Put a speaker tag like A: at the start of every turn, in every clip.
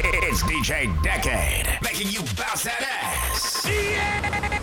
A: It's DJ Decade, making you bounce that ass. This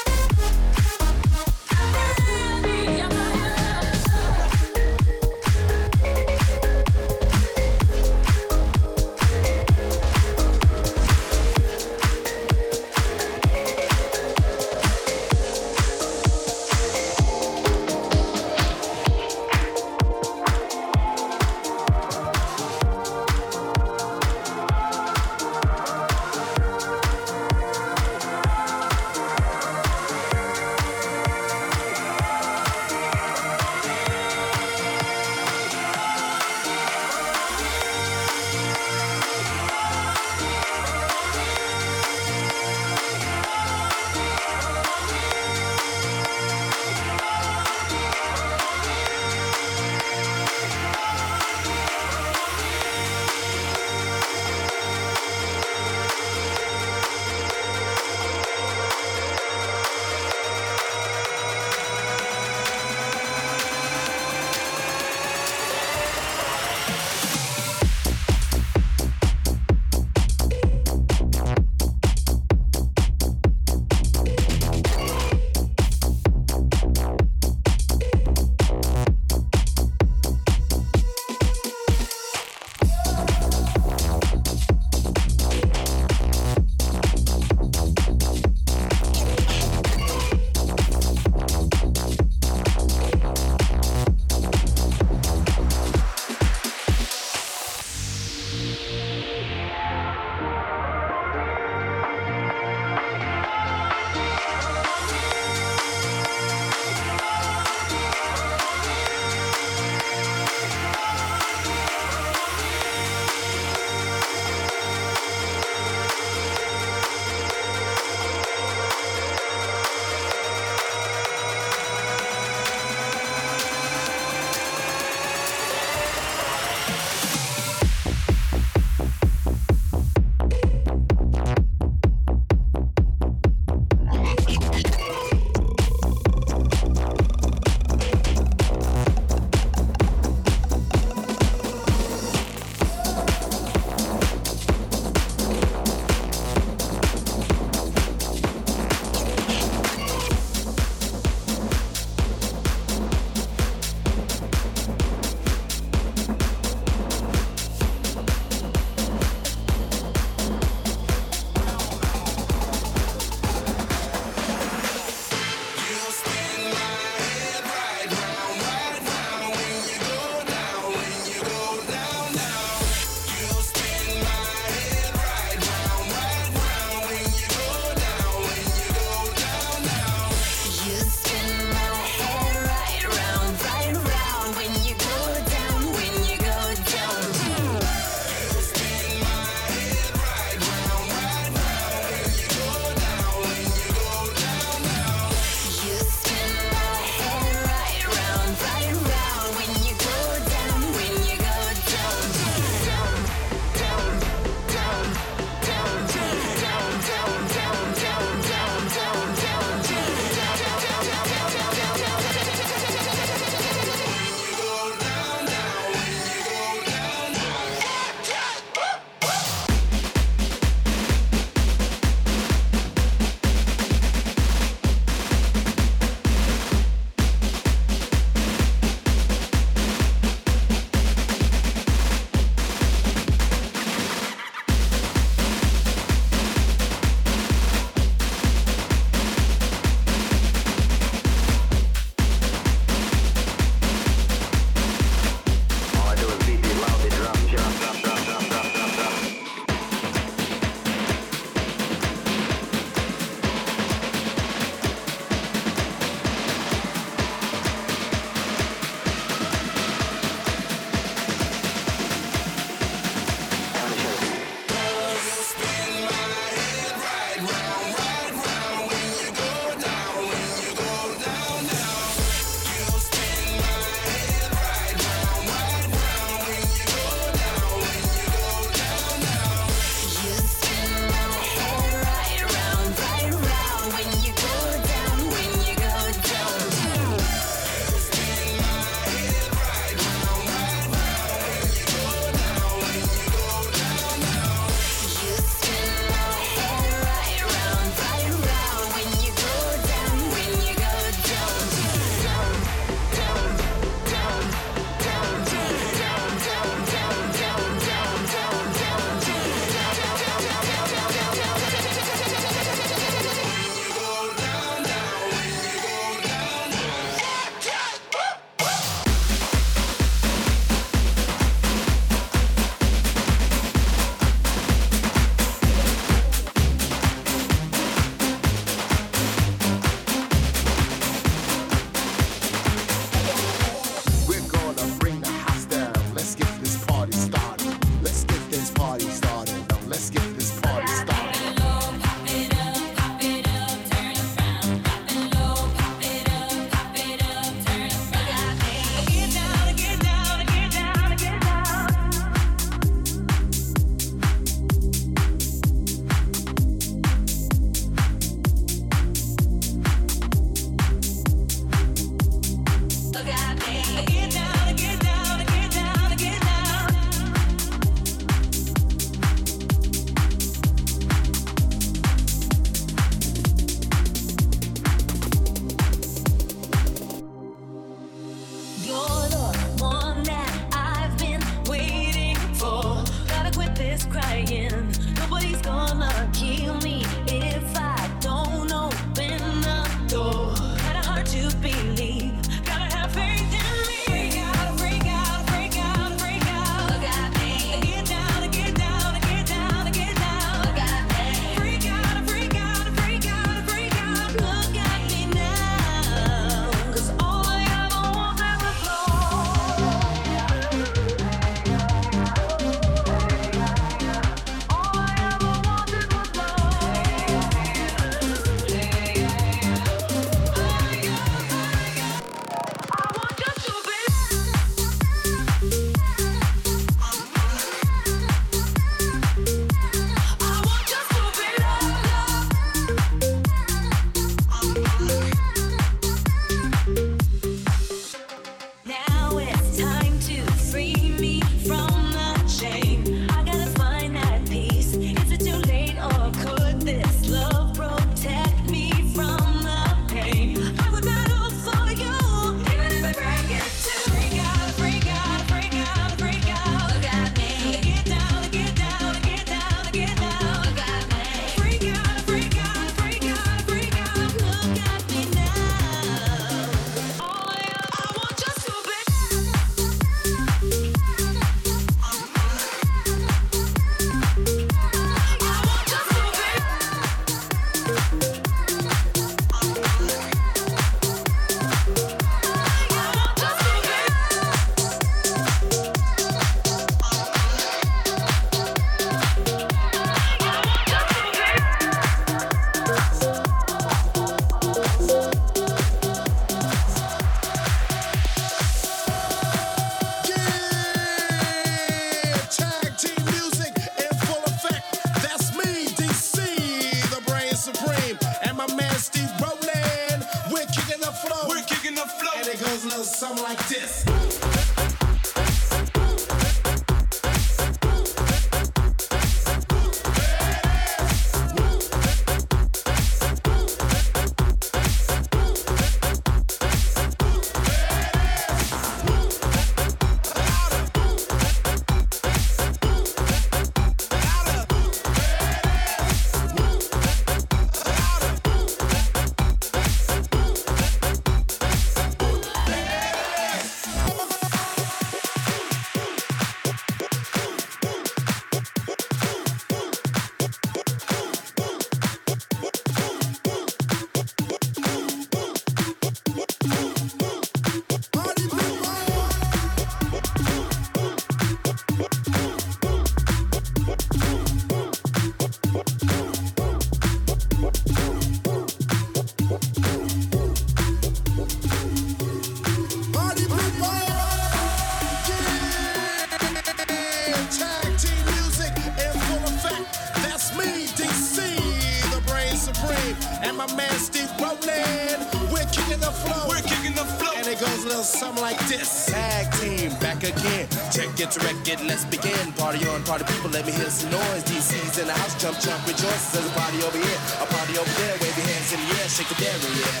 B: jump, jump, rejoice. There's a party over here, a party over there. Wave your hands in the air, shake the dairy, yeah.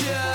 C: Jealousy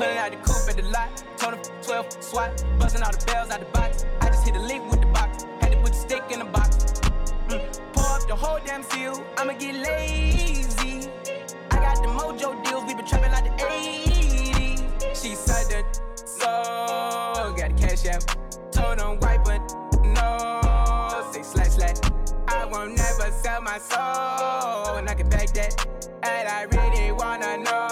D: Pulling out the coupe at the lot. Told him 12 swat. buzzing all the bells out the box. I just hit a lick with the box. Had to put the stick in the box. Mm. Pour up the whole damn field, I'ma get lazy. I got the mojo deals. We been trapping like the 80s. She said that so. Got the cash out. Told him wipe but no. Say slash slash. I won't never sell my soul. And I can back that. And I really wanna know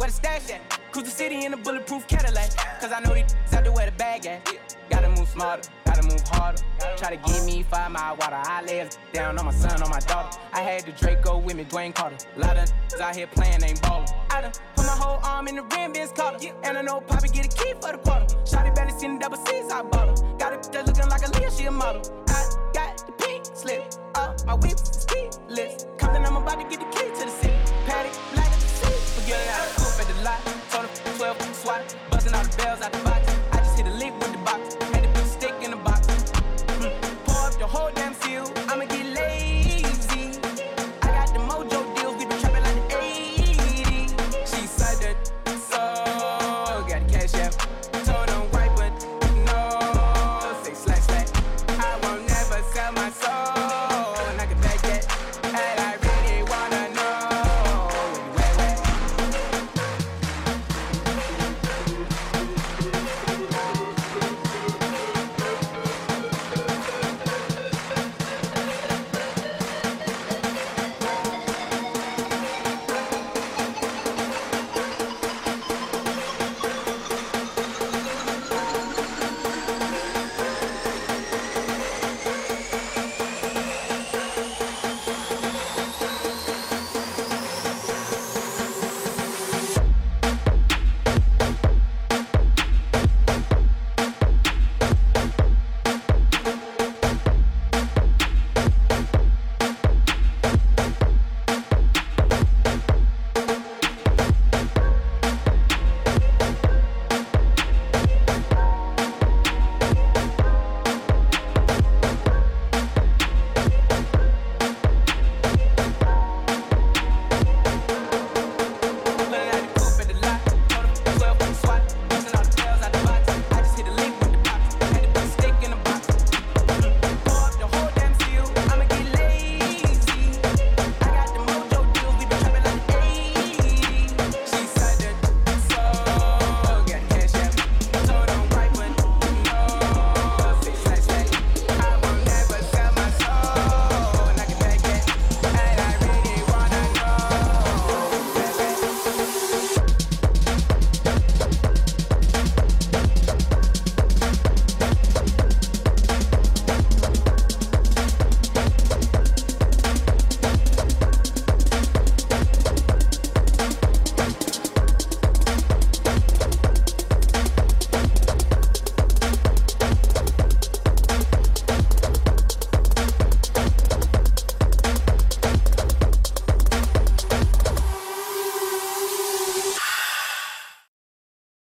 D: where the stash at. Cruise the city in a bulletproof Cadillac. Cause I know these out to where the bag at. Gotta move smarter, gotta move harder. Try to give me five mile water. I lay down on my son, on my daughter. I had the Draco with me, Dwayne Carter. A lot of out here playing, ain't ballin'. I done put my whole arm in the rim, Ben Baller. And I know Poppy get a key for the quarter. Shotty belly seen the double C's, I bought her. Got it that looking like a Leo, she a model. I got the pink slip, up my whip, ski list. Compton, I'm about to get the key to the city. flag like the sea, forget it.